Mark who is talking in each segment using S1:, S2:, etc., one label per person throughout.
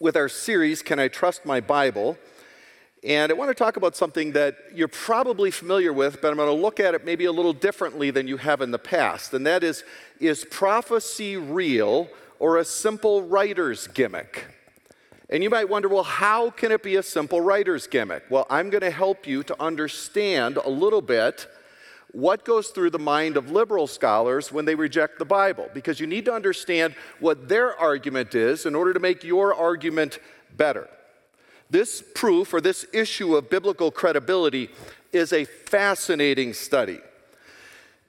S1: with our series, Can I Trust My Bible? And I want to talk about something that you're probably familiar with, but I'm going to look at it maybe a little differently than you have in the past. And that is is prophecy real or a simple writer's gimmick? And you might wonder, well, how can it be a simple writer's gimmick? Well, I'm going to help you to understand a little bit what goes through the mind of liberal scholars when they reject the Bible, because you need to understand what their argument is in order to make your argument better. This proof or this issue of biblical credibility is a fascinating study.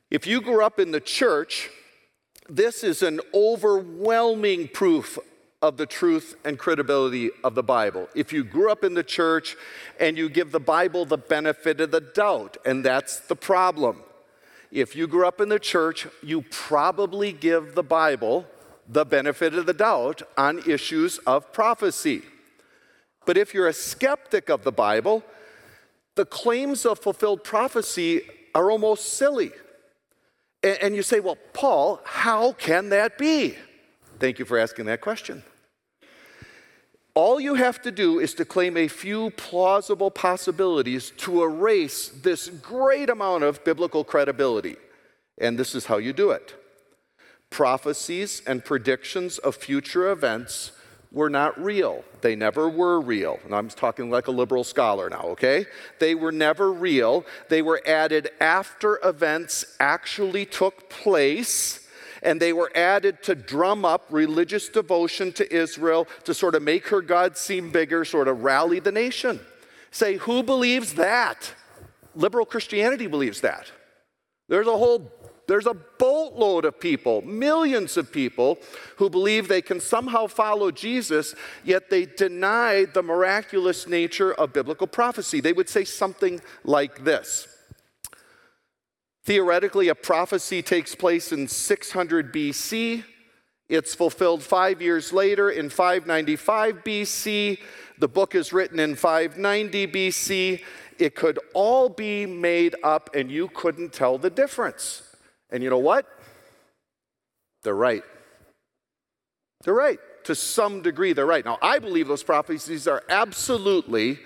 S1: If you grew up in the church, this is an overwhelming proof of the truth and credibility of the Bible. If you grew up in the church and you give the Bible the benefit of the doubt, and that's the problem. If you grew up in the church, you probably give the Bible the benefit of the doubt on issues of prophecy. But if you're a skeptic of the Bible, the claims of fulfilled prophecy are almost silly. And you say, well, Paul, how can that be? Thank you for asking that question. All you have to do is to claim a few plausible possibilities to erase this great amount of biblical credibility. And this is how you do it prophecies and predictions of future events were not real. They never were real. And I'm talking like a liberal scholar now, okay? They were never real. They were added after events actually took place and they were added to drum up religious devotion to Israel, to sort of make her God seem bigger, sort of rally the nation. Say, who believes that? Liberal Christianity believes that. There's a whole there's a boatload of people, millions of people, who believe they can somehow follow Jesus, yet they deny the miraculous nature of biblical prophecy. They would say something like this Theoretically, a prophecy takes place in 600 BC. It's fulfilled five years later in 595 BC. The book is written in 590 BC. It could all be made up, and you couldn't tell the difference. And you know what? They're right. They're right. To some degree, they're right. Now, I believe those prophecies are absolutely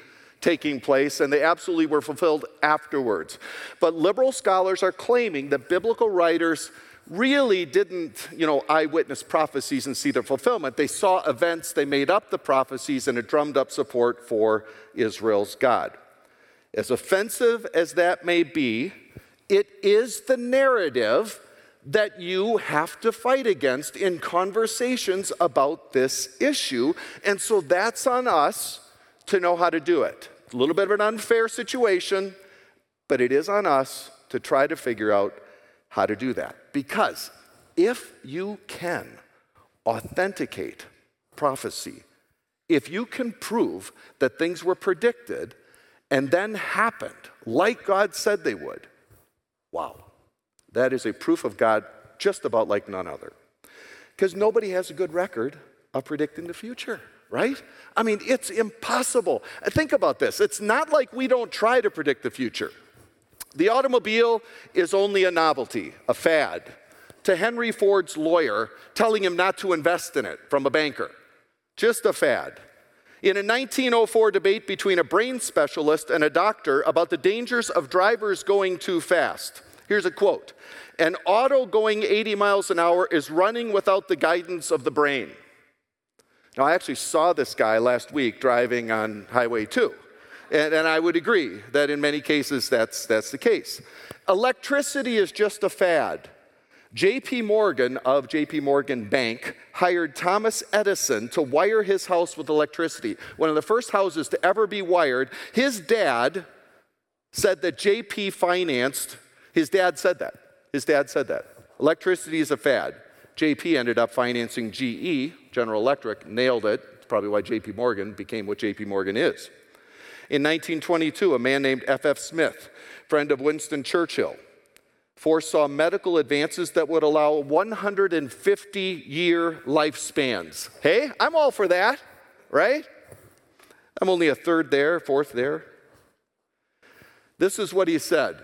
S1: taking place, and they absolutely were fulfilled afterwards. But liberal scholars are claiming that biblical writers really didn't, you know, eyewitness prophecies and see their fulfillment. They saw events, they made up the prophecies, and it drummed up support for Israel's God. As offensive as that may be, it is the narrative that you have to fight against in conversations about this issue. And so that's on us to know how to do it a little bit of an unfair situation, but it is on us to try to figure out how to do that. Because if you can authenticate prophecy, if you can prove that things were predicted and then happened like God said they would, wow, that is a proof of God just about like none other. Because nobody has a good record of predicting the future right? I mean, it's impossible. Think about this. It's not like we don't try to predict the future. The automobile is only a novelty, a fad, to Henry Ford's lawyer telling him not to invest in it from a banker. Just a fad. In a 1904 debate between a brain specialist and a doctor about the dangers of drivers going too fast, here's a quote An auto going 80 miles an hour is running without the guidance of the brain. Now, I actually saw this guy last week driving on Highway 2. And, and, I would agree that in many cases that's, that's the case. Electricity is just a fad. JP Morgan of JP Morgan Bank hired Thomas Edison to wire his house with electricity. One of the first houses to ever be wired. His dad said that JP financed, his dad said that. His dad said that. Electricity is a fad. JP ended up financing GE, General Electric, nailed it. It's probably why JP Morgan became what JP Morgan is. In 1922, a man named F.F. Smith, friend of Winston Churchill, foresaw medical advances that would allow 150 year lifespans. Hey, I'm all for that, right? I'm only a third there, fourth there. This is what he said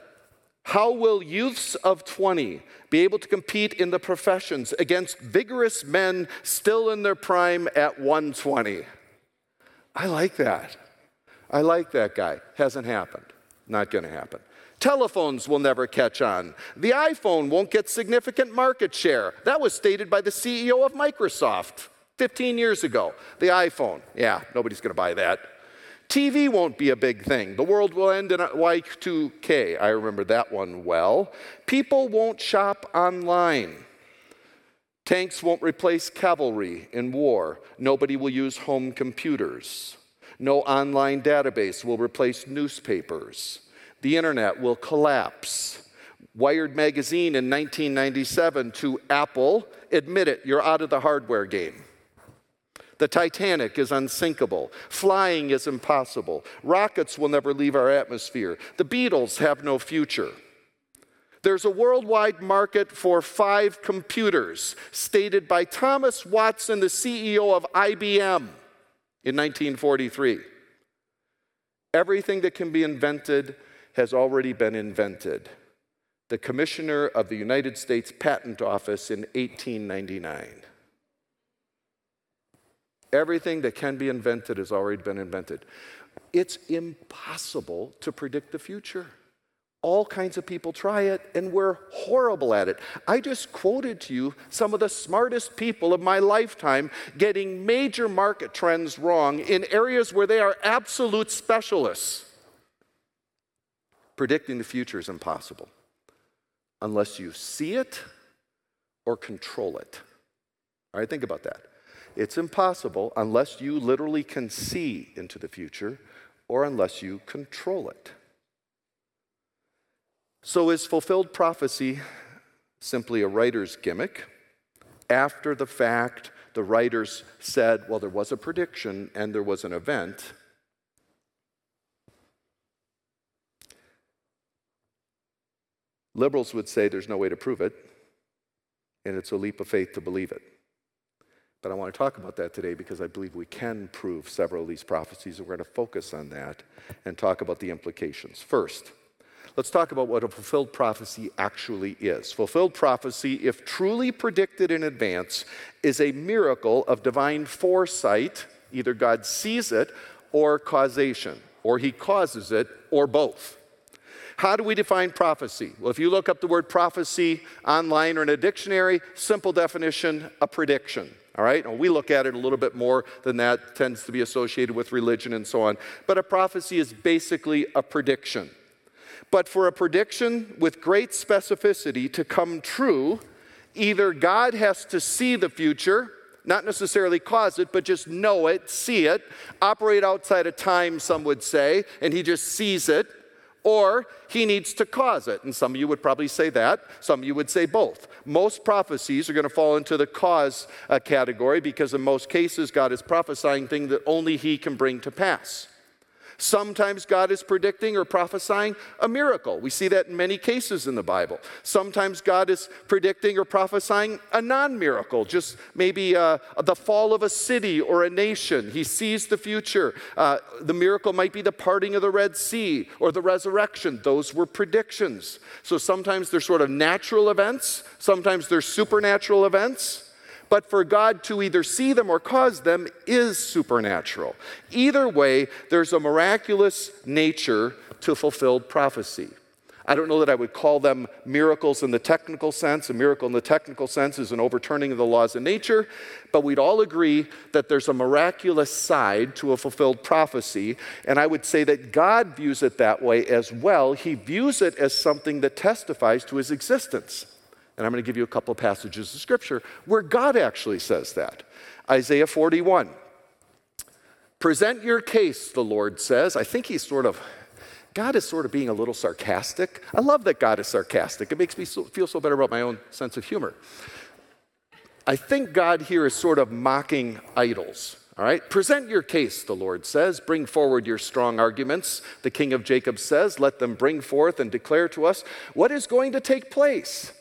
S1: How will youths of 20 be able to compete in the professions against vigorous men still in their prime at 120? I like that. I like that guy. Hasn't happened. Not going to happen. Telephones will never catch on. The iPhone won't get significant market share. That was stated by the CEO of Microsoft 15 years ago. The iPhone. Yeah, nobody's going to buy that. TV won't be a big thing. The world will end in Y2K. I remember that one well. People won't shop online. Tanks won't replace cavalry in war. Nobody will use home computers. No online database will replace newspapers. The internet will collapse. Wired magazine in 1997 to Apple admit it, you're out of the hardware game. The Titanic is unsinkable. Flying is impossible. Rockets will never leave our atmosphere. The Beatles have no future. There's a worldwide market for five computers, stated by Thomas Watson, the CEO of IBM in 1943. Everything that can be invented has already been invented. The Commissioner of the United States Patent Office in 1899. Everything that can be invented has already been invented. It's impossible to predict the future. All kinds of people try it, and we're horrible at it. I just quoted to you some of the smartest people of my lifetime getting major market trends wrong in areas where they are absolute specialists. Predicting the future is impossible unless you see it or control it. All right, think about that. It's impossible unless you literally can see into the future or unless you control it. So, is fulfilled prophecy simply a writer's gimmick? After the fact, the writers said, well, there was a prediction and there was an event. Liberals would say there's no way to prove it, and it's a leap of faith to believe it. But I want to talk about that today because I believe we can prove several of these prophecies, and we're going to focus on that and talk about the implications. First, let's talk about what a fulfilled prophecy actually is. Fulfilled prophecy, if truly predicted in advance, is a miracle of divine foresight. Either God sees it or causation, or he causes it, or both. How do we define prophecy? Well, if you look up the word prophecy online or in a dictionary, simple definition a prediction. All right? And we look at it a little bit more than that, tends to be associated with religion and so on. But a prophecy is basically a prediction. But for a prediction with great specificity to come true, either God has to see the future, not necessarily cause it, but just know it, see it, operate outside of time, some would say, and he just sees it, or he needs to cause it. And some of you would probably say that, some of you would say both. Most prophecies are going to fall into the cause uh, category because in most cases, God is prophesying things that only he can bring to pass. Sometimes God is predicting or prophesying a miracle. We see that in many cases in the Bible. Sometimes God is predicting or prophesying a non miracle, just maybe uh, the fall of a city or a nation. He sees the future. Uh, the miracle might be the parting of the Red Sea or the resurrection. Those were predictions. So sometimes they're sort of natural events, sometimes they're supernatural events but for God to either see them or cause them is supernatural. Either way, there's a miraculous nature to fulfilled prophecy. I don't know that I would call them miracles in the technical sense. A miracle in the technical sense is an overturning of the laws of nature, but we'd all agree that there's a miraculous side to a fulfilled prophecy, and I would say that God views it that way as well. He views it as something that testifies to his existence. And I'm going to give you a couple of passages of scripture where God actually says that. Isaiah 41. Present your case, the Lord says. I think he's sort of, God is sort of being a little sarcastic. I love that God is sarcastic. It makes me so, feel so better about my own sense of humor. I think God here is sort of mocking idols. All right, present your case, the Lord says. Bring forward your strong arguments. The king of Jacob says, Let them bring forth and declare to us what is going to take place.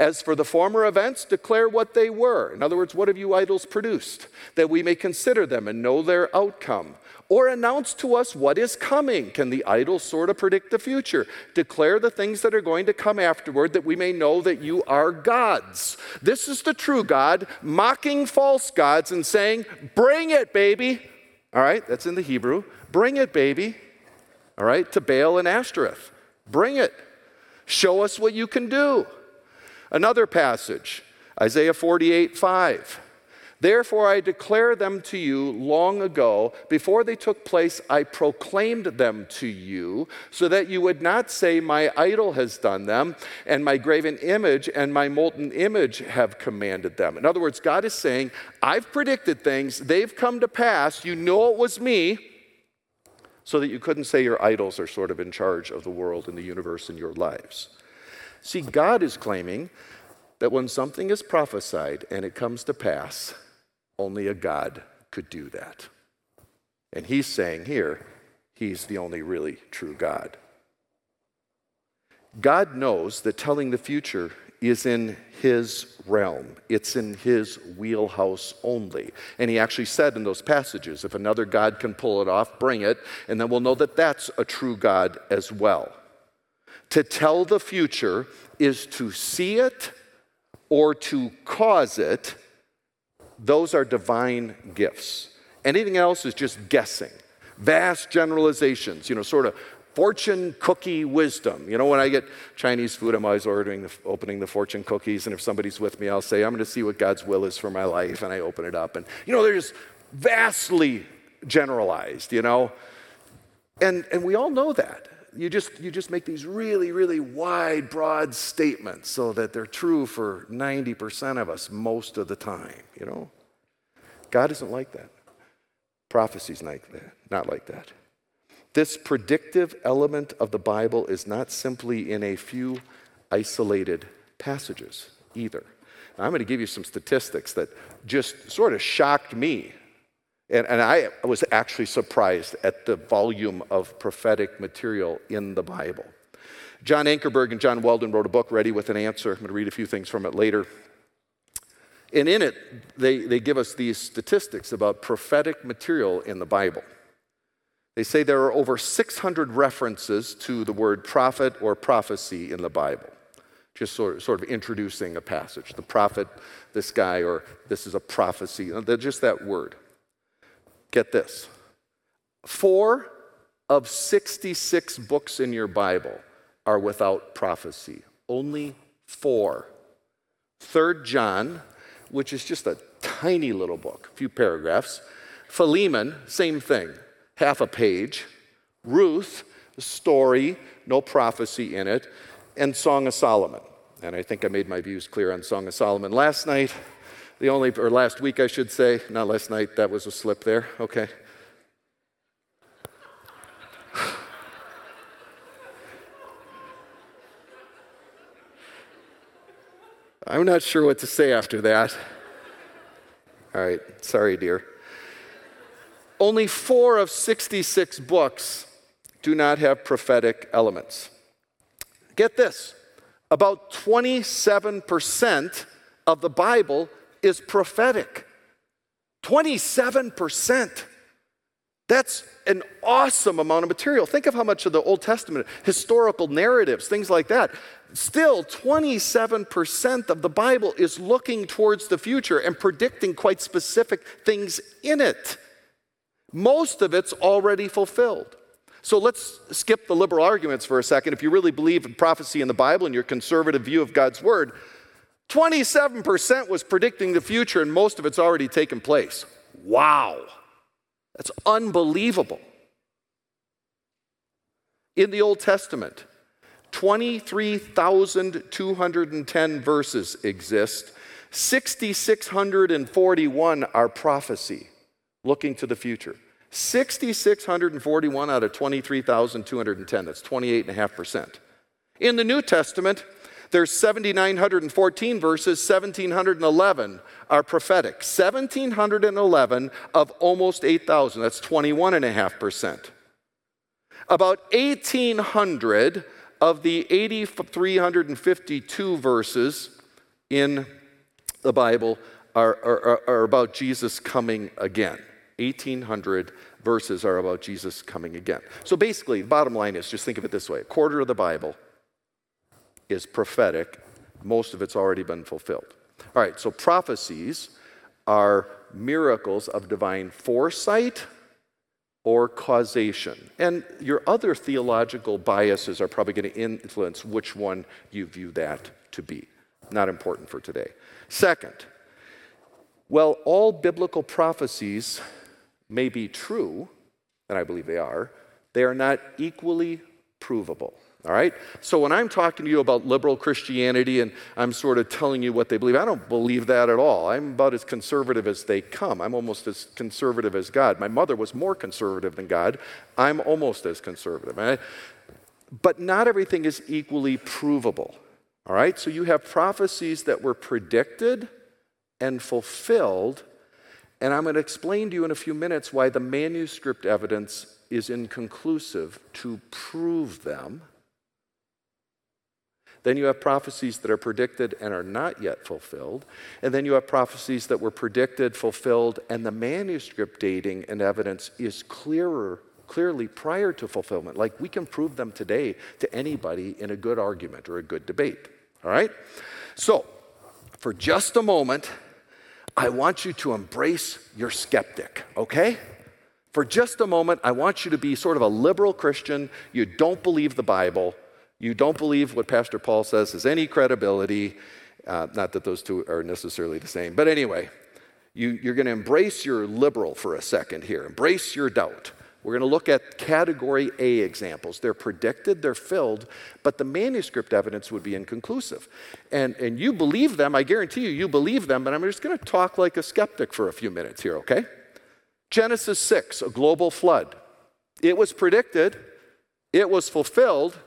S1: As for the former events, declare what they were. In other words, what have you idols produced? That we may consider them and know their outcome. Or announce to us what is coming. Can the idols sort of predict the future? Declare the things that are going to come afterward that we may know that you are gods. This is the true God, mocking false gods and saying, Bring it, baby. All right, that's in the Hebrew. Bring it, baby. All right, to Baal and Ashtoreth. Bring it. Show us what you can do. Another passage, Isaiah 48 5. Therefore, I declare them to you long ago. Before they took place, I proclaimed them to you, so that you would not say, My idol has done them, and my graven image and my molten image have commanded them. In other words, God is saying, I've predicted things, they've come to pass, you know it was me, so that you couldn't say your idols are sort of in charge of the world and the universe and your lives. See, God is claiming that when something is prophesied and it comes to pass, only a God could do that. And he's saying here, he's the only really true God. God knows that telling the future is in his realm. It's in his wheelhouse only. And he actually said in those passages if another God can pull it off, bring it, and then we'll know that that's a true God as well. To tell the future is to see it or to cause it those are divine gifts. Anything else is just guessing, vast generalizations, you know, sort of fortune cookie wisdom. You know, when I get Chinese food, I'm always ordering, the, opening the fortune cookies, and if somebody's with me, I'll say, I'm going to see what God's will is for my life, and I open it up, and you know, they're just vastly generalized, you know, and and we all know that you just, you just make these really, really wide, broad statements so that they're true for 90% of us most of the time, you know? God isn't like that. Prophecy's like that, not like that. This predictive element of the Bible is not simply in a few isolated passages either. Now, I'm going to give you some statistics that just sort of shocked me and, and I was actually surprised at the volume of prophetic material in the Bible. John Ankerberg and John Weldon wrote a book, Ready with an Answer. I'm going to read a few things from it later. And in it, they, they give us these statistics about prophetic material in the Bible. They say there are over 600 references to the word prophet or prophecy in the Bible, just sort of, sort of introducing a passage. The prophet, this guy, or this is a prophecy, just that word. Get this four of 66 books in your Bible are without prophecy. Only four. Third John, which is just a tiny little book, a few paragraphs. Philemon, same thing, half a page. Ruth, a story, no prophecy in it. And Song of Solomon. And I think I made my views clear on Song of Solomon last night. The only, or last week, I should say, not last night, that was a slip there, okay. I'm not sure what to say after that. All right, sorry, dear. Only four of 66 books do not have prophetic elements. Get this about 27% of the Bible is prophetic. 27%. That's an awesome amount of material. Think of how much of the Old Testament, historical narratives, things like that. Still, 27% of the Bible is looking towards the future and predicting quite specific things in it. Most of it's already fulfilled. So let's skip the liberal arguments for a second. If you really believe in prophecy in the Bible and your conservative view of God's Word, 27% was predicting the future, and most of it's already taken place. Wow. That's unbelievable. In the Old Testament, 23,210 verses exist. 6,641 are prophecy, looking to the future. 6,641 out of 23,210. That's 28.5%. In the New Testament, There's 7,914 verses, 1,711 are prophetic. 1,711 of almost 8,000, that's 21.5%. About 1,800 of the 8,352 verses in the Bible are, are, are about Jesus coming again. 1,800 verses are about Jesus coming again. So basically, the bottom line is just think of it this way a quarter of the Bible is prophetic, most of it's already been fulfilled. All right, so prophecies are miracles of divine foresight or causation. And your other theological biases are probably going to influence which one you view that to be. Not important for today. Second, well, all biblical prophecies may be true, and I believe they are, they are not equally provable. All right? So when I'm talking to you about liberal Christianity and I'm sort of telling you what they believe, I don't believe that at all. I'm about as conservative as they come. I'm almost as conservative as God. My mother was more conservative than God. I'm almost as conservative. Right? But not everything is equally provable. All right? So you have prophecies that were predicted and fulfilled. And I'm going to explain to you in a few minutes why the manuscript evidence is inconclusive to prove them. Then you have prophecies that are predicted and are not yet fulfilled. And then you have prophecies that were predicted, fulfilled, and the manuscript dating and evidence is clearer, clearly prior to fulfillment. Like we can prove them today to anybody in a good argument or a good debate. All right? So, for just a moment, I want you to embrace your skeptic, okay? For just a moment, I want you to be sort of a liberal Christian. You don't believe the Bible you don't believe what Pastor Paul says has any credibility. Uh, not that those two are necessarily the same, but anyway, you, you're going to embrace your liberal for a second here, embrace your doubt. We're going to look at category A examples. They're predicted, they're filled, but the manuscript evidence would be inconclusive. And, and you believe them, I guarantee you, you believe them, but I'm just going to talk like a skeptic for a few minutes here, okay? Genesis 6, a global flood. It was predicted, it was fulfilled,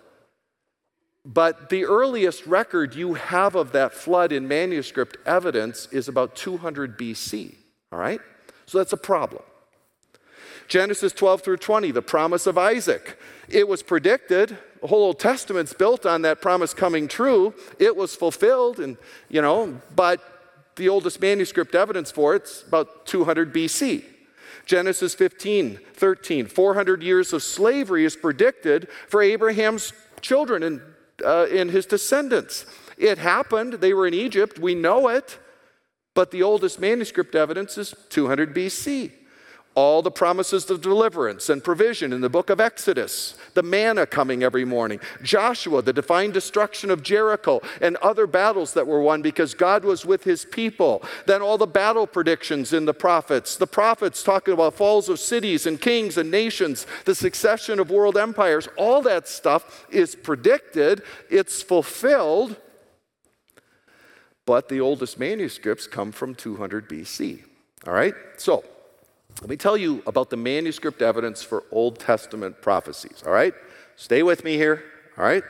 S1: but the earliest record you have of that flood in manuscript evidence is about 200 BC, all right? So that's a problem. Genesis 12 through 20, the promise of Isaac. It was predicted, the whole Old Testament's built on that promise coming true. It was fulfilled, and, you know, but the oldest manuscript evidence for it's about 200 BC. Genesis 15, 13, 400 years of slavery is predicted for Abraham's children and uh, in his descendants. It happened, they were in Egypt, we know it, but the oldest manuscript evidence is 200 BC. All the promises of deliverance and provision in the book of Exodus, the manna coming every morning, Joshua, the divine destruction of Jericho, and other battles that were won because God was with his people. Then all the battle predictions in the prophets, the prophets talking about falls of cities and kings and nations, the succession of world empires, all that stuff is predicted, it's fulfilled. But the oldest manuscripts come from 200 BC. All right? So, let me tell you about the manuscript evidence for Old Testament prophecies, all right? Stay with me here, all right?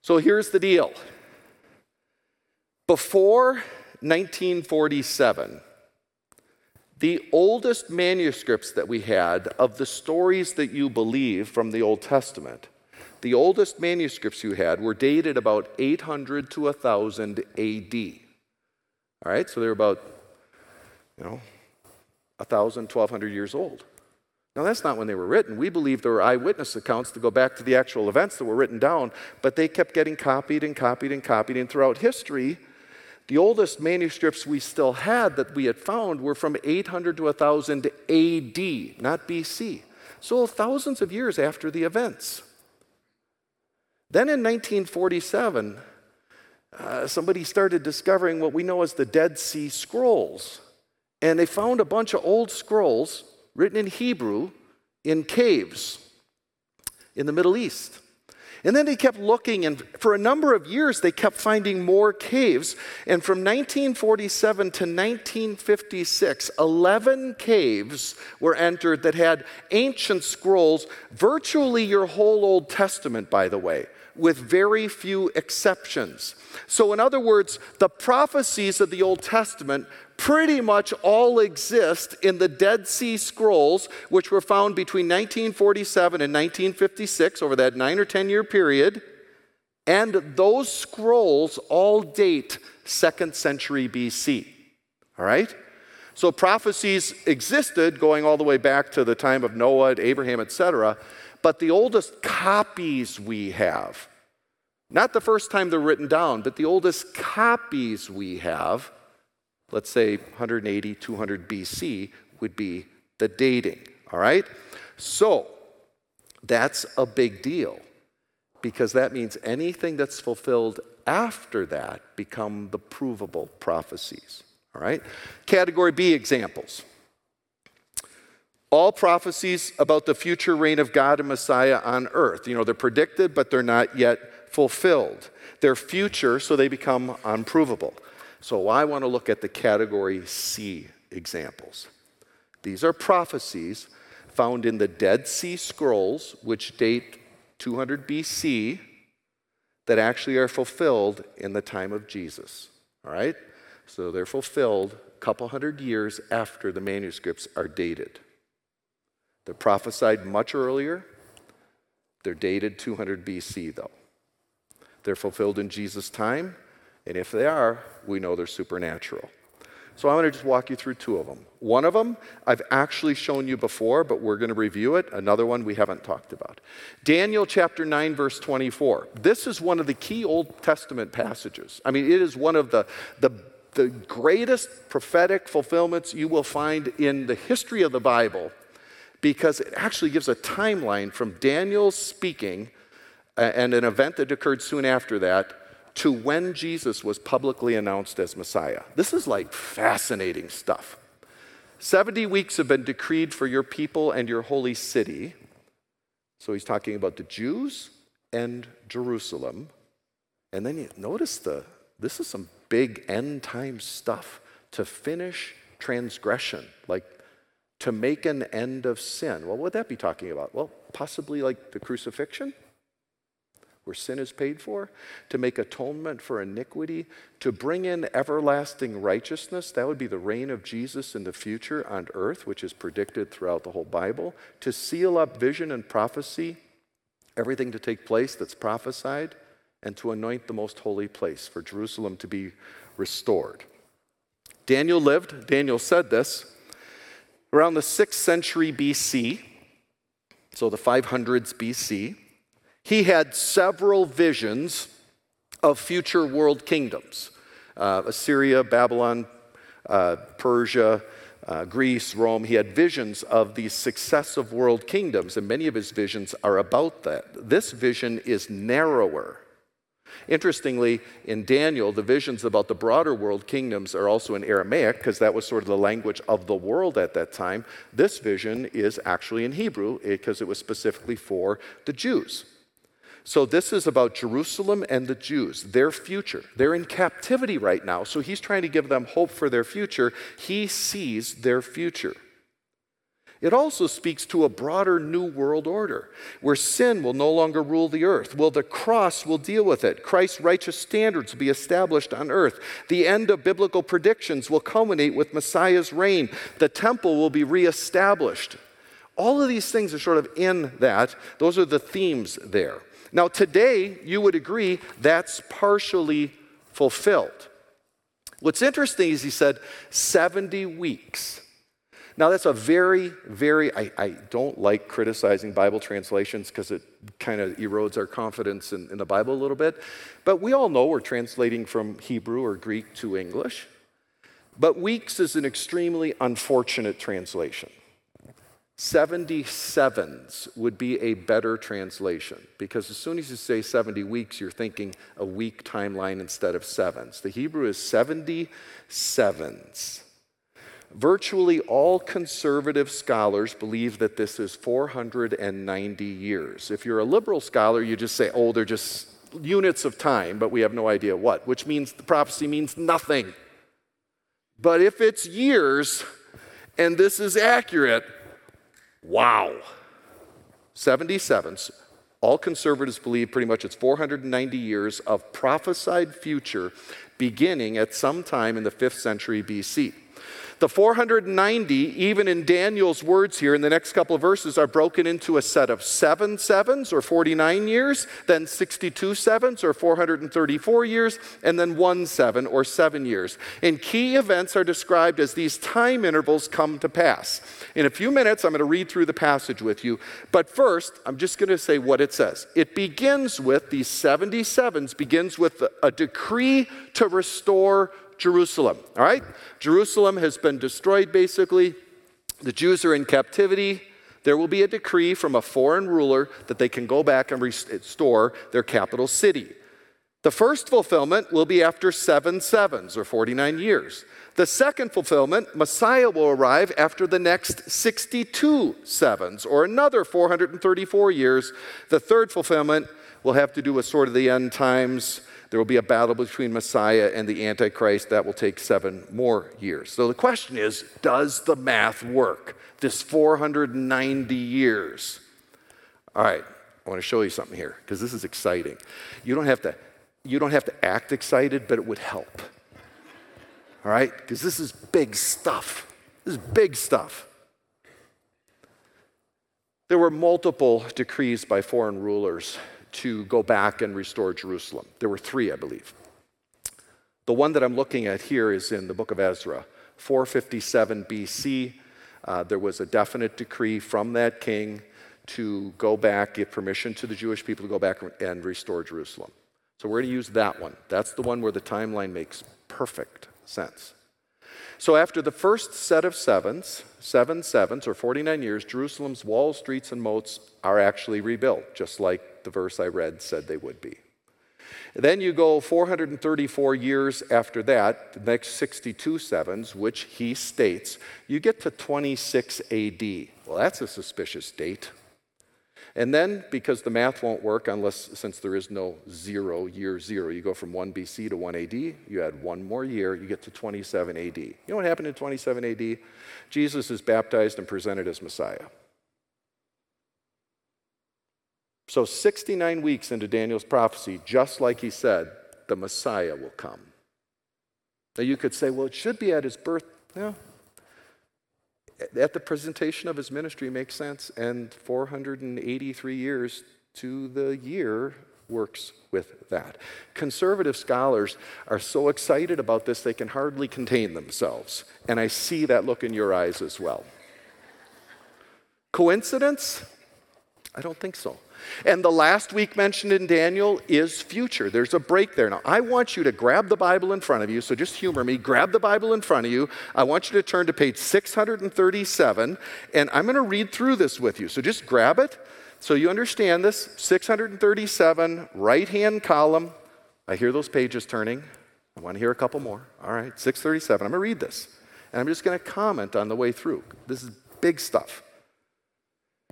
S1: So here's the deal. Before 1947, the oldest manuscripts that we had of the stories that you believe from the Old Testament, the oldest manuscripts you had were dated about 800 to 1000 AD. All right, so they're about, you know, 1,000, 1,200 years old. Now, that's not when they were written. We believe there were eyewitness accounts to go back to the actual events that were written down, but they kept getting copied and copied and copied. And throughout history, the oldest manuscripts we still had that we had found were from 800 to 1000 AD, not BC. So, thousands of years after the events. Then in 1947, uh, somebody started discovering what we know as the Dead Sea Scrolls. And they found a bunch of old scrolls written in Hebrew in caves in the Middle East. And then they kept looking, and for a number of years, they kept finding more caves. And from 1947 to 1956, 11 caves were entered that had ancient scrolls, virtually your whole Old Testament, by the way with very few exceptions. So, in other words, the prophecies of the Old Testament pretty much all exist in the Dead Sea Scrolls, which were found between 1947 and 1956 over that nine or 10 year period. And those scrolls all date second century BC. All right? So prophecies existed going all the way back to the time of Noah, Abraham, etc. But the oldest copies we have, not the first time they're written down, but the oldest copies we have, let's say 180, 200 BC, would be the dating. All right? So that's a big deal because that means anything that's fulfilled after that become the provable prophecies. All right? Category B examples. All prophecies about the future reign of God and Messiah on earth. You know, they're predicted, but they're not yet fulfilled. They're future, so they become unprovable. So I want to look at the category C examples. These are prophecies found in the Dead Sea Scrolls, which date 200 BC, that actually are fulfilled in the time of Jesus. All right? So they're fulfilled a couple hundred years after the manuscripts are dated. They're prophesied much earlier. They're dated 200 BC, though. They're fulfilled in Jesus' time, and if they are, we know they're supernatural. So I'm going to just walk you through two of them. One of them I've actually shown you before, but we're going to review it. Another one we haven't talked about. Daniel chapter 9, verse 24. This is one of the key Old Testament passages. I mean, it is one of the, the, the greatest prophetic fulfillments you will find in the history of the Bible because it actually gives a timeline from Daniel speaking and an event that occurred soon after that to when Jesus was publicly announced as Messiah. This is like fascinating stuff. 70 weeks have been decreed for your people and your holy city. So he's talking about the Jews and Jerusalem. And then you notice the this is some big end time stuff to finish transgression, like to make an end of sin. Well, what would that be talking about? Well, possibly like the crucifixion, where sin is paid for, to make atonement for iniquity, to bring in everlasting righteousness. That would be the reign of Jesus in the future on earth, which is predicted throughout the whole Bible, to seal up vision and prophecy, everything to take place that's prophesied, and to anoint the most holy place for Jerusalem to be restored. Daniel lived, Daniel said this Around the 6th century BC, so the 500s BC, he had several visions of future world kingdoms uh, Assyria, Babylon, uh, Persia, uh, Greece, Rome. He had visions of these successive world kingdoms, and many of his visions are about that. This vision is narrower. Interestingly, in Daniel, the visions about the broader world kingdoms are also in Aramaic because that was sort of the language of the world at that time. This vision is actually in Hebrew because it was specifically for the Jews. So, this is about Jerusalem and the Jews, their future. They're in captivity right now, so he's trying to give them hope for their future. He sees their future. It also speaks to a broader new world order where sin will no longer rule the earth. Well, the cross will deal with it. Christ's righteous standards will be established on earth. The end of biblical predictions will culminate with Messiah's reign. The temple will be reestablished. All of these things are sort of in that. Those are the themes there. Now, today, you would agree that's partially fulfilled. What's interesting is he said 70 weeks. Now, that's a very, very, I, I don't like criticizing Bible translations because it kind of erodes our confidence in, in the Bible a little bit. But we all know we're translating from Hebrew or Greek to English. But weeks is an extremely unfortunate translation. 77s would be a better translation because as soon as you say 70 weeks, you're thinking a week timeline instead of sevens. The Hebrew is 77s. Virtually all conservative scholars believe that this is 490 years. If you're a liberal scholar, you just say, oh, they're just units of time, but we have no idea what, which means the prophecy means nothing. But if it's years and this is accurate, wow. 77s. All conservatives believe pretty much it's 490 years of prophesied future beginning at some time in the 5th century BC. The 490, even in Daniel's words here in the next couple of verses, are broken into a set of seven sevens or 49 years, then 62 sevens or 434 years, and then one seven or seven years. And key events are described as these time intervals come to pass. In a few minutes, I'm going to read through the passage with you. But first, I'm just going to say what it says. It begins with these 77s, begins with a decree to restore Jerusalem. All right? Jerusalem has been destroyed basically. The Jews are in captivity. There will be a decree from a foreign ruler that they can go back and restore their capital city. The first fulfillment will be after seven sevens or 49 years. The second fulfillment, Messiah will arrive after the next 62 sevens or another 434 years. The third fulfillment will have to do with sort of the end times there will be a battle between Messiah and the Antichrist that will take seven more years. So the question is does the math work? This 490 years. All right, I want to show you something here because this is exciting. You don't have to you don't have to act excited, but it would help. All right? Because this is big stuff. This is big stuff. There were multiple decrees by foreign rulers to go back and restore Jerusalem. There were three, I believe. The one that I'm looking at here is in the book of Ezra, 457 BC. Uh, there was a definite decree from that king to go back, give permission to the Jewish people to go back and restore Jerusalem. So we're going to use that one. That's the one where the timeline makes perfect sense. So after the first set of sevens, seven sevens or 49 years, Jerusalem's walls, streets, and moats are actually rebuilt, just like the verse I read said they would be. Then you go 434 years after that, the next 62 sevens, which he states, you get to 26 AD. Well, that's a suspicious date. And then, because the math won't work unless, since there is no zero, year zero, you go from 1 BC to 1 AD, you add one more year, you get to 27 AD. You know what happened in 27 AD? Jesus is baptized and presented as Messiah. So, 69 weeks into Daniel's prophecy, just like he said, the Messiah will come. Now, you could say, well, it should be at his birth. Yeah. At the presentation of his ministry makes sense, and 483 years to the year works with that. Conservative scholars are so excited about this, they can hardly contain themselves. And I see that look in your eyes as well. Coincidence? I don't think so. And the last week mentioned in Daniel is future. There's a break there. Now, I want you to grab the Bible in front of you, so just humor me. Grab the Bible in front of you. I want you to turn to page 637, and I'm going to read through this with you. So just grab it so you understand this. 637, right hand column. I hear those pages turning. I want to hear a couple more. All right, 637. I'm going to read this, and I'm just going to comment on the way through. This is big stuff.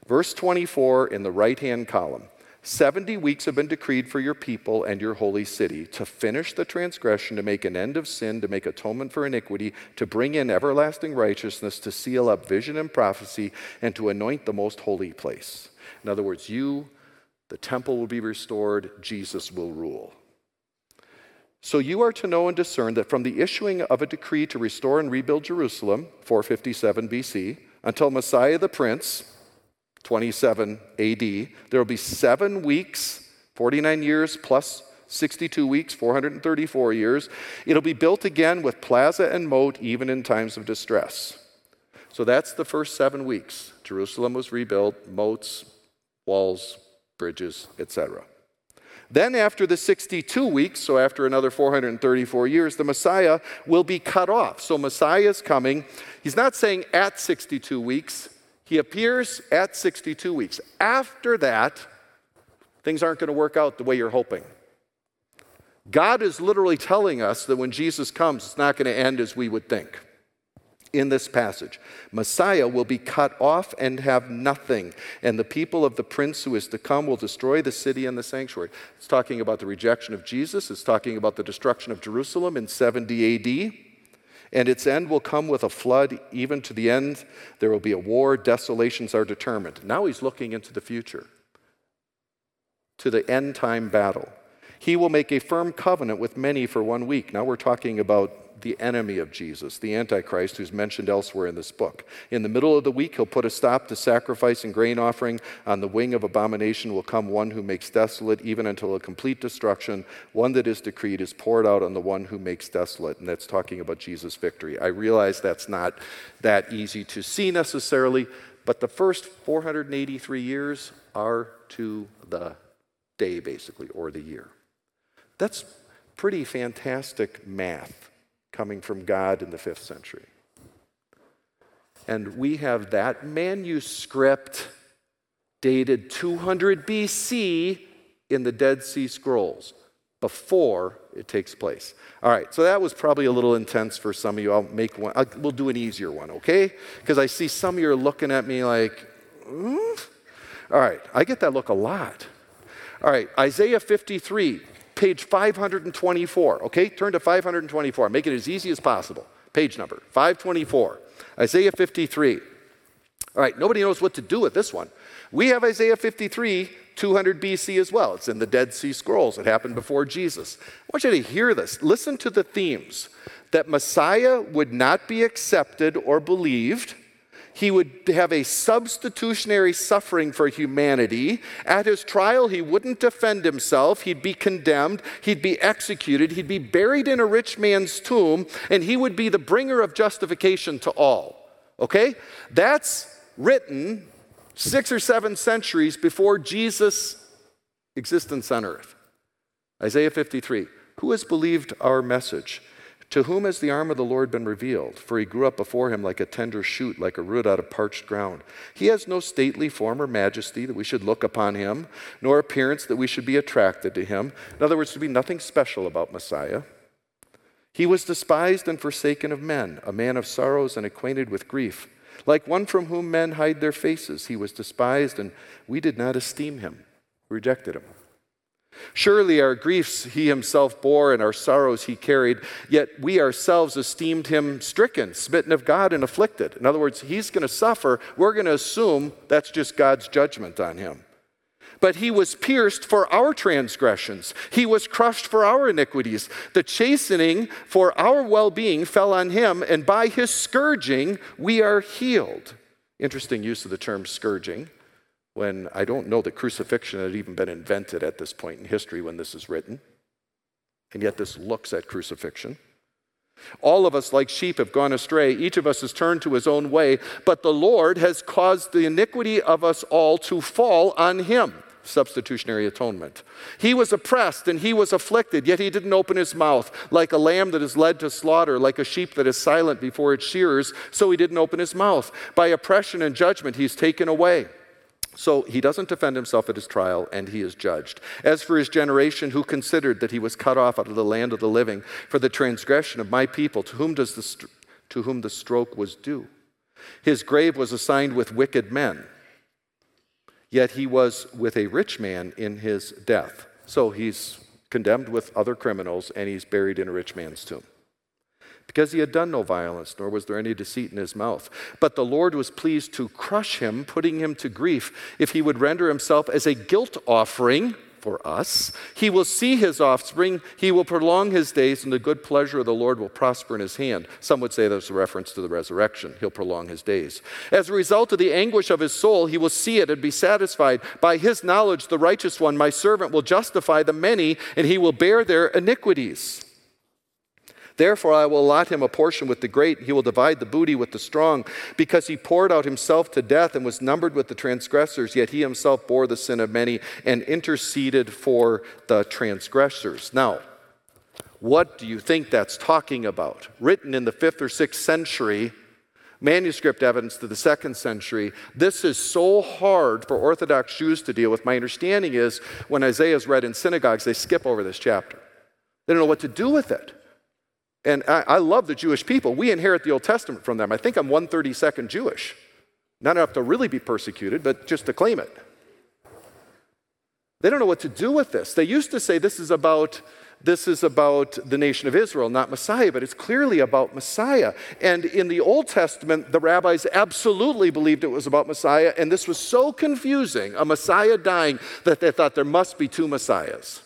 S1: Verse 24 in the right hand column 70 weeks have been decreed for your people and your holy city to finish the transgression, to make an end of sin, to make atonement for iniquity, to bring in everlasting righteousness, to seal up vision and prophecy, and to anoint the most holy place. In other words, you, the temple will be restored, Jesus will rule. So you are to know and discern that from the issuing of a decree to restore and rebuild Jerusalem, 457 BC, until Messiah the Prince, 27 AD. There will be seven weeks, 49 years plus 62 weeks, 434 years. It'll be built again with plaza and moat, even in times of distress. So that's the first seven weeks. Jerusalem was rebuilt, moats, walls, bridges, etc. Then, after the 62 weeks, so after another 434 years, the Messiah will be cut off. So, Messiah is coming. He's not saying at 62 weeks, he appears at 62 weeks. After that, things aren't going to work out the way you're hoping. God is literally telling us that when Jesus comes, it's not going to end as we would think. In this passage, Messiah will be cut off and have nothing, and the people of the prince who is to come will destroy the city and the sanctuary. It's talking about the rejection of Jesus, it's talking about the destruction of Jerusalem in 70 AD and its end will come with a flood, even to the end. There will be a war, desolations are determined. Now he's looking into the future. to the end time battle. He will make a firm covenant with many for one week. Now we're talking about the enemy of Jesus, the Antichrist, who's mentioned elsewhere in this book. In the middle of the week, he'll put a stop to sacrifice and grain offering. On the wing of abomination will come one who makes desolate, even until a complete destruction. One that is decreed is poured out on the one who makes desolate. And that's talking about Jesus' victory. I realize that's not that easy to see necessarily, but the first 483 years are to the day, basically, or the year. That's pretty fantastic math coming from God in the fifth century. And we have that manuscript dated 200 BC in the Dead Sea Scrolls before it takes place. All right, so that was probably a little intense for some of you. I'll make one, I'll, we'll do an easier one, okay? Because I see some of you are looking at me like, mm? all right, I get that look a lot. All right, Isaiah 53 page 524. Okay, turn to 524. Make it as easy as possible. Page number 524. Isaiah 53. All right, nobody knows what to do with this one. We have Isaiah 53, 200 BC as well. It's in the Dead Sea Scrolls. It happened before Jesus. I want you to hear this. Listen to the themes that Messiah would not be accepted or believed he would have a substitutionary suffering for humanity. At his trial, he wouldn't defend himself. He'd be condemned. He'd be executed. He'd be buried in a rich man's tomb, and he would be the bringer of justification to all. Okay? That's written six or seven centuries before Jesus' existence on earth. Isaiah 53. Who has believed our message? To whom has the arm of the Lord been revealed? For he grew up before him like a tender shoot, like a root out of parched ground. He has no stately form or majesty that we should look upon him, nor appearance that we should be attracted to him. In other words, to be nothing special about Messiah. He was despised and forsaken of men, a man of sorrows and acquainted with grief. Like one from whom men hide their faces, he was despised, and we did not esteem him, rejected him. Surely our griefs he himself bore and our sorrows he carried, yet we ourselves esteemed him stricken, smitten of God, and afflicted. In other words, he's going to suffer. We're going to assume that's just God's judgment on him. But he was pierced for our transgressions, he was crushed for our iniquities. The chastening for our well being fell on him, and by his scourging we are healed. Interesting use of the term scourging when I don't know that crucifixion had even been invented at this point in history when this is written. And yet, this looks at crucifixion. All of us, like sheep, have gone astray. Each of us has turned to his own way, but the Lord has caused the iniquity of us all to fall on him. Substitutionary atonement. He was oppressed and he was afflicted, yet he didn't open his mouth. Like a lamb that is led to slaughter, like a sheep that is silent before its shearers, so he didn't open his mouth. By oppression and judgment, he's taken away. So he doesn't defend himself at his trial, and he is judged. As for his generation, who considered that he was cut off out of the land of the living for the transgression of my people, to whom, does the, to whom the stroke was due? His grave was assigned with wicked men, yet he was with a rich man in his death. So he's condemned with other criminals, and he's buried in a rich man's tomb because he had done no violence, nor was there any deceit in his mouth. But the Lord was pleased to crush him, putting him to grief, if he would render himself as a guilt offering for us. He will see his offspring, he will prolong his days, and the good pleasure of the Lord will prosper in his hand. Some would say that's a reference to the resurrection. He'll prolong his days. As a result of the anguish of his soul, he will see it and be satisfied. By his knowledge, the righteous one, my servant, will justify the many, and he will bear their iniquities. Therefore, I will allot him a portion with the great. He will divide the booty with the strong, because he poured out himself to death and was numbered with the transgressors. Yet he himself bore the sin of many and interceded for the transgressors. Now, what do you think that's talking about? Written in the fifth or sixth century, manuscript evidence to the second century. This is so hard for Orthodox Jews to deal with. My understanding is when Isaiah is read in synagogues, they skip over this chapter. They don't know what to do with it. And I, I, love the Jewish people. We inherit the Old Testament from them. I think I'm 132nd Jewish. Not enough to really be persecuted, but just to claim it. They don't know what to do with this. They used to say this is about this is about the nation of Israel, not Messiah, but it's clearly about Messiah. And in the Old Testament, the rabbis absolutely believed it was about Messiah, and this was so confusing, a Messiah dying, that they thought there must be two Messiahs.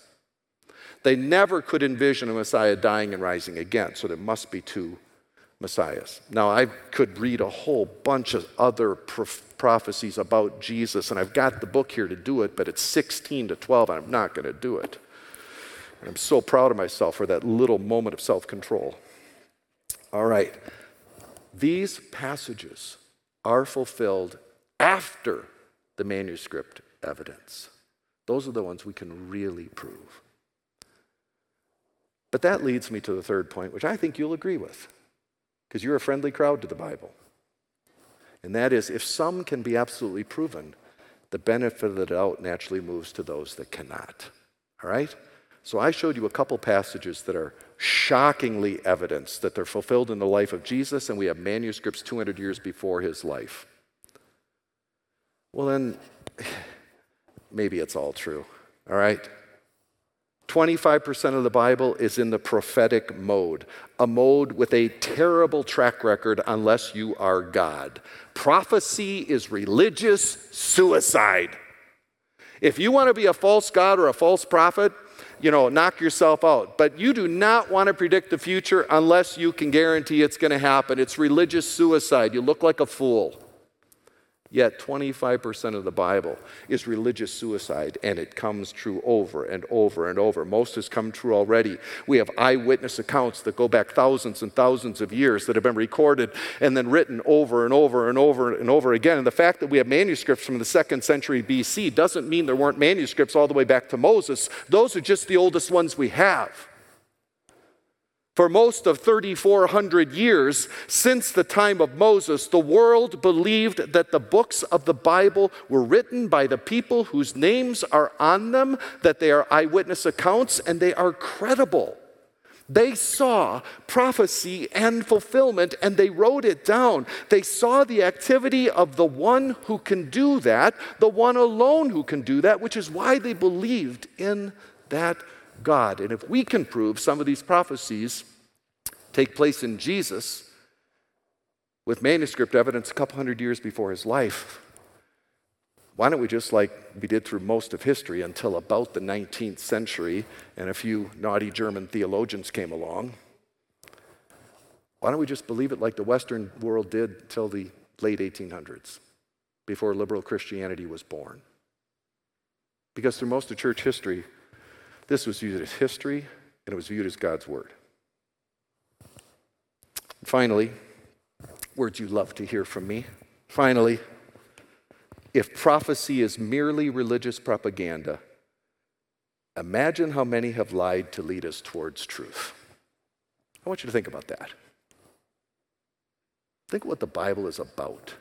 S1: They never could envision a Messiah dying and rising again, so there must be two Messiahs. Now, I could read a whole bunch of other prophecies about Jesus, and I've got the book here to do it, but it's 16 to 12, and I'm not going to do it. And I'm so proud of myself for that little moment of self control. All right. These passages are fulfilled after the manuscript evidence. Those are the ones we can really prove. But that leads me to the third point, which I think you'll agree with, because you're a friendly crowd to the Bible. And that is if some can be absolutely proven, the benefit of the doubt naturally moves to those that cannot. All right? So I showed you a couple passages that are shockingly evidence that they're fulfilled in the life of Jesus, and we have manuscripts 200 years before his life. Well, then, maybe it's all true. All right? 25% of the Bible is in the prophetic mode, a mode with a terrible track record unless you are God. Prophecy is religious suicide. If you want to be a false God or a false prophet, you know, knock yourself out. But you do not want to predict the future unless you can guarantee it's going to happen. It's religious suicide. You look like a fool. Yet 25% of the Bible is religious suicide, and it comes true over and over and over. Most has come true already. We have eyewitness accounts that go back thousands and thousands of years that have been recorded and then written over and over and over and over again. And the fact that we have manuscripts from the second century BC doesn't mean there weren't manuscripts all the way back to Moses. Those are just the oldest ones we have. For most of 3,400 years since the time of Moses, the world believed that the books of the Bible were written by the people whose names are on them, that they are eyewitness accounts, and they are credible. They saw prophecy and fulfillment and they wrote it down. They saw the activity of the one who can do that, the one alone who can do that, which is why they believed in that God. And if we can prove some of these prophecies take place in Jesus with manuscript evidence a couple hundred years before his life, why don't we just like we did through most of history until about the 19th century and a few naughty German theologians came along? Why don't we just believe it like the Western world did till the late 1800s, before liberal Christianity was born? Because through most of church history, this was viewed as history and it was viewed as God's word. Finally, words you love to hear from me. Finally, if prophecy is merely religious propaganda, imagine how many have lied to lead us towards truth. I want you to think about that. Think what the Bible is about.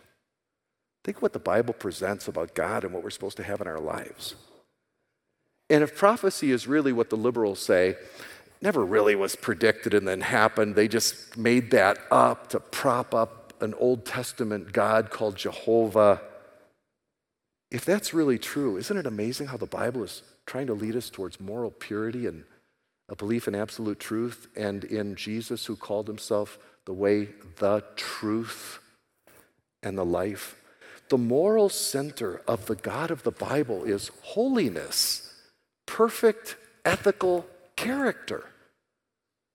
S1: Think what the Bible presents about God and what we're supposed to have in our lives. And if prophecy is really what the liberals say, never really was predicted and then happened, they just made that up to prop up an Old Testament God called Jehovah. If that's really true, isn't it amazing how the Bible is trying to lead us towards moral purity and a belief in absolute truth and in Jesus who called himself the way, the truth, and the life? The moral center of the God of the Bible is holiness perfect ethical character.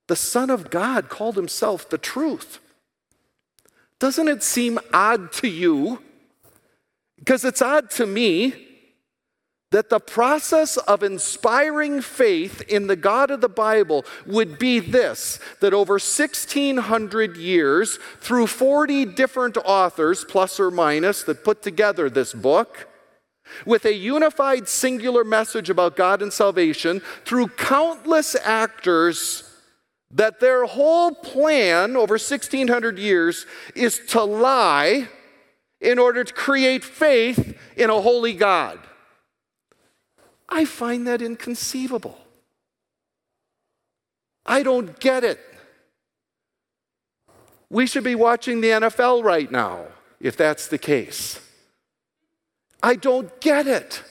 S1: The Son of God called himself the truth. Doesn't it seem odd to you? Because it's odd to me that the process of inspiring faith in the God of the Bible would be this that over 1600 years, through 40 different authors, plus or minus, that put together this book, with a unified singular message about God and salvation through countless actors that their whole plan over 1600 years is to lie in order to create faith in a holy God. I find that inconceivable. I don't get it. We should be watching the NFL right now if that's the case. I don't get it.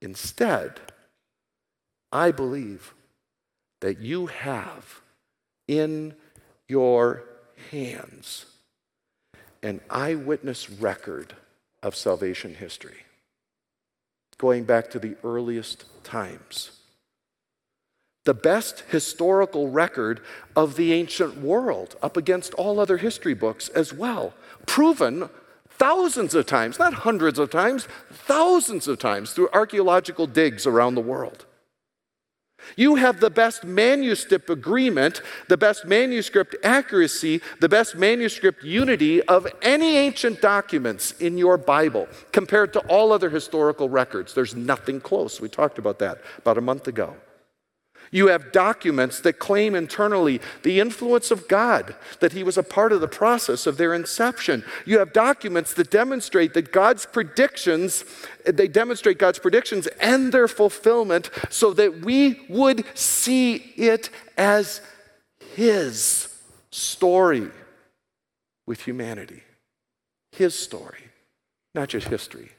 S1: Instead, I believe that you have in your hands an eyewitness record of salvation history, going back to the earliest times. The best historical record of the ancient world, up against all other history books as well, proven thousands of times, not hundreds of times, thousands of times through archaeological digs around the world. You have the best manuscript agreement, the best manuscript accuracy, the best manuscript unity of any ancient documents in your Bible compared to all other historical records. There's nothing close. We talked about that about a month ago. You have documents that claim internally the influence of God, that He was a part of the process of their inception. You have documents that demonstrate that God's predictions, they demonstrate God's predictions and their fulfillment so that we would see it as His story with humanity. His story, not just history,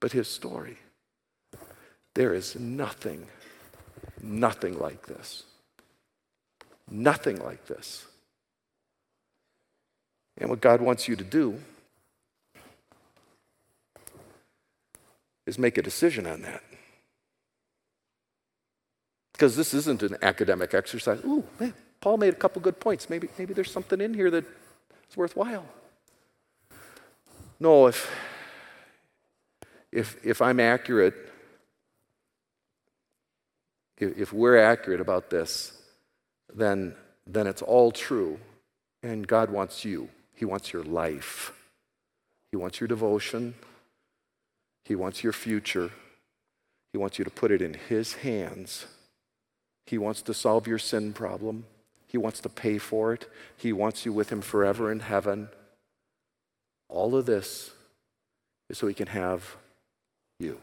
S1: but His story. There is nothing Nothing like this. Nothing like this. And what God wants you to do is make a decision on that. Because this isn't an academic exercise. Ooh, man, Paul made a couple good points. Maybe, maybe there's something in here that's worthwhile. No, if, if, if I'm accurate if we're accurate about this, then, then it's all true. And God wants you, He wants your life, He wants your devotion, He wants your future. He wants you to put it in His hands. He wants to solve your sin problem. He wants to pay for it. He wants you with Him forever in heaven. All of this is so He can have you.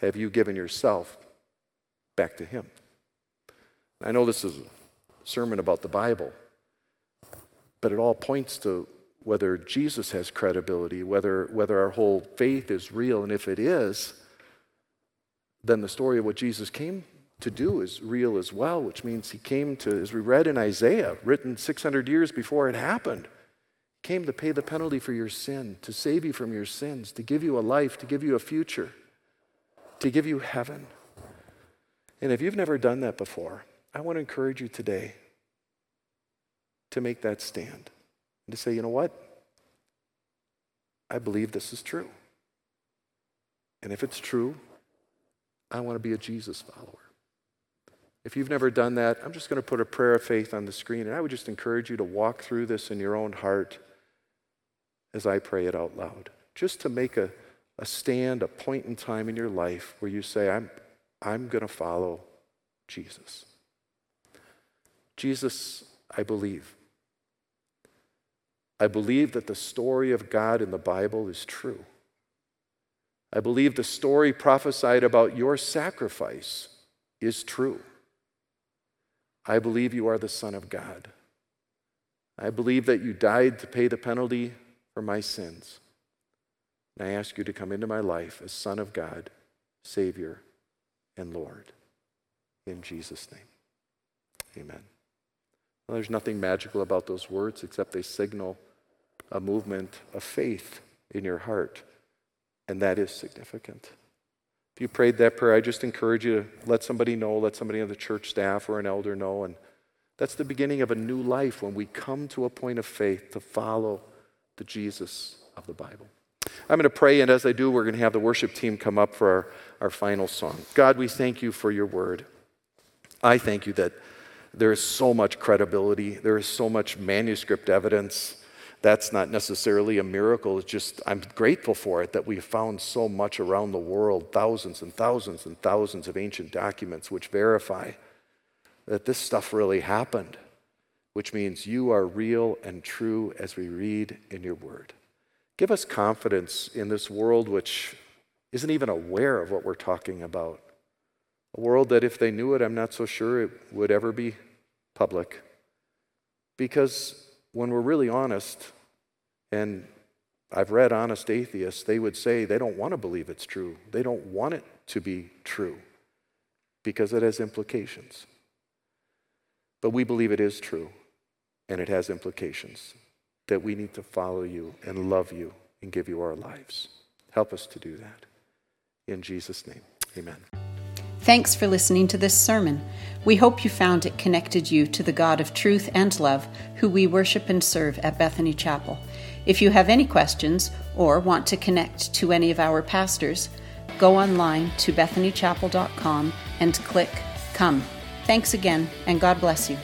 S1: Have you given yourself back to Him? I know this is a sermon about the Bible, but it all points to whether Jesus has credibility, whether, whether our whole faith is real. And if it is, then the story of what Jesus came to do is real as well, which means he came to, as we read in Isaiah, written 600 years before it happened, came to pay the penalty for your sin, to save you from your sins, to give you a life, to give you a future to give you heaven. And if you've never done that before, I want to encourage you today to make that stand and to say, you know what? I believe this is true. And if it's true, I want to be a Jesus follower. If you've never done that, I'm just going to put a prayer of faith on the screen, and I would just encourage you to walk through this in your own heart as I pray it out loud, just to make a a stand, a point in time in your life where you say, I'm, I'm going to follow Jesus. Jesus, I believe. I believe that the story of God in the Bible is true. I believe the story prophesied about your sacrifice is true. I believe you are the Son of God. I believe that you died to pay the penalty for my sins. And I ask you to come into my life as Son of God, Savior, and Lord. In Jesus' name. Amen. Well, there's nothing magical about those words except they signal a movement of faith in your heart. And that is significant. If you prayed that prayer, I just encourage you to let somebody know, let somebody on the church staff or an elder know. And that's the beginning of a new life when we come to a point of faith to follow the Jesus of the Bible. I'm going to pray, and as I do, we're going to have the worship team come up for our, our final song. God, we thank you for your word. I thank you that there is so much credibility, there is so much manuscript evidence. That's not necessarily a miracle. It's just, I'm grateful for it that we have found so much around the world thousands and thousands and thousands of ancient documents which verify that this stuff really happened, which means you are real and true as we read in your word. Give us confidence in this world which isn't even aware of what we're talking about. A world that, if they knew it, I'm not so sure it would ever be public. Because when we're really honest, and I've read honest atheists, they would say they don't want to believe it's true. They don't want it to be true because it has implications. But we believe it is true and it has implications that we need to follow you and love you and give you our lives. Help us to do that. In Jesus' name, amen.
S2: Thanks for listening to this sermon. We hope you found it connected you to the God of truth and love, who we worship and serve at Bethany Chapel. If you have any questions or want to connect to any of our pastors, go online to bethanychapel.com and click Come. Thanks again, and God bless you.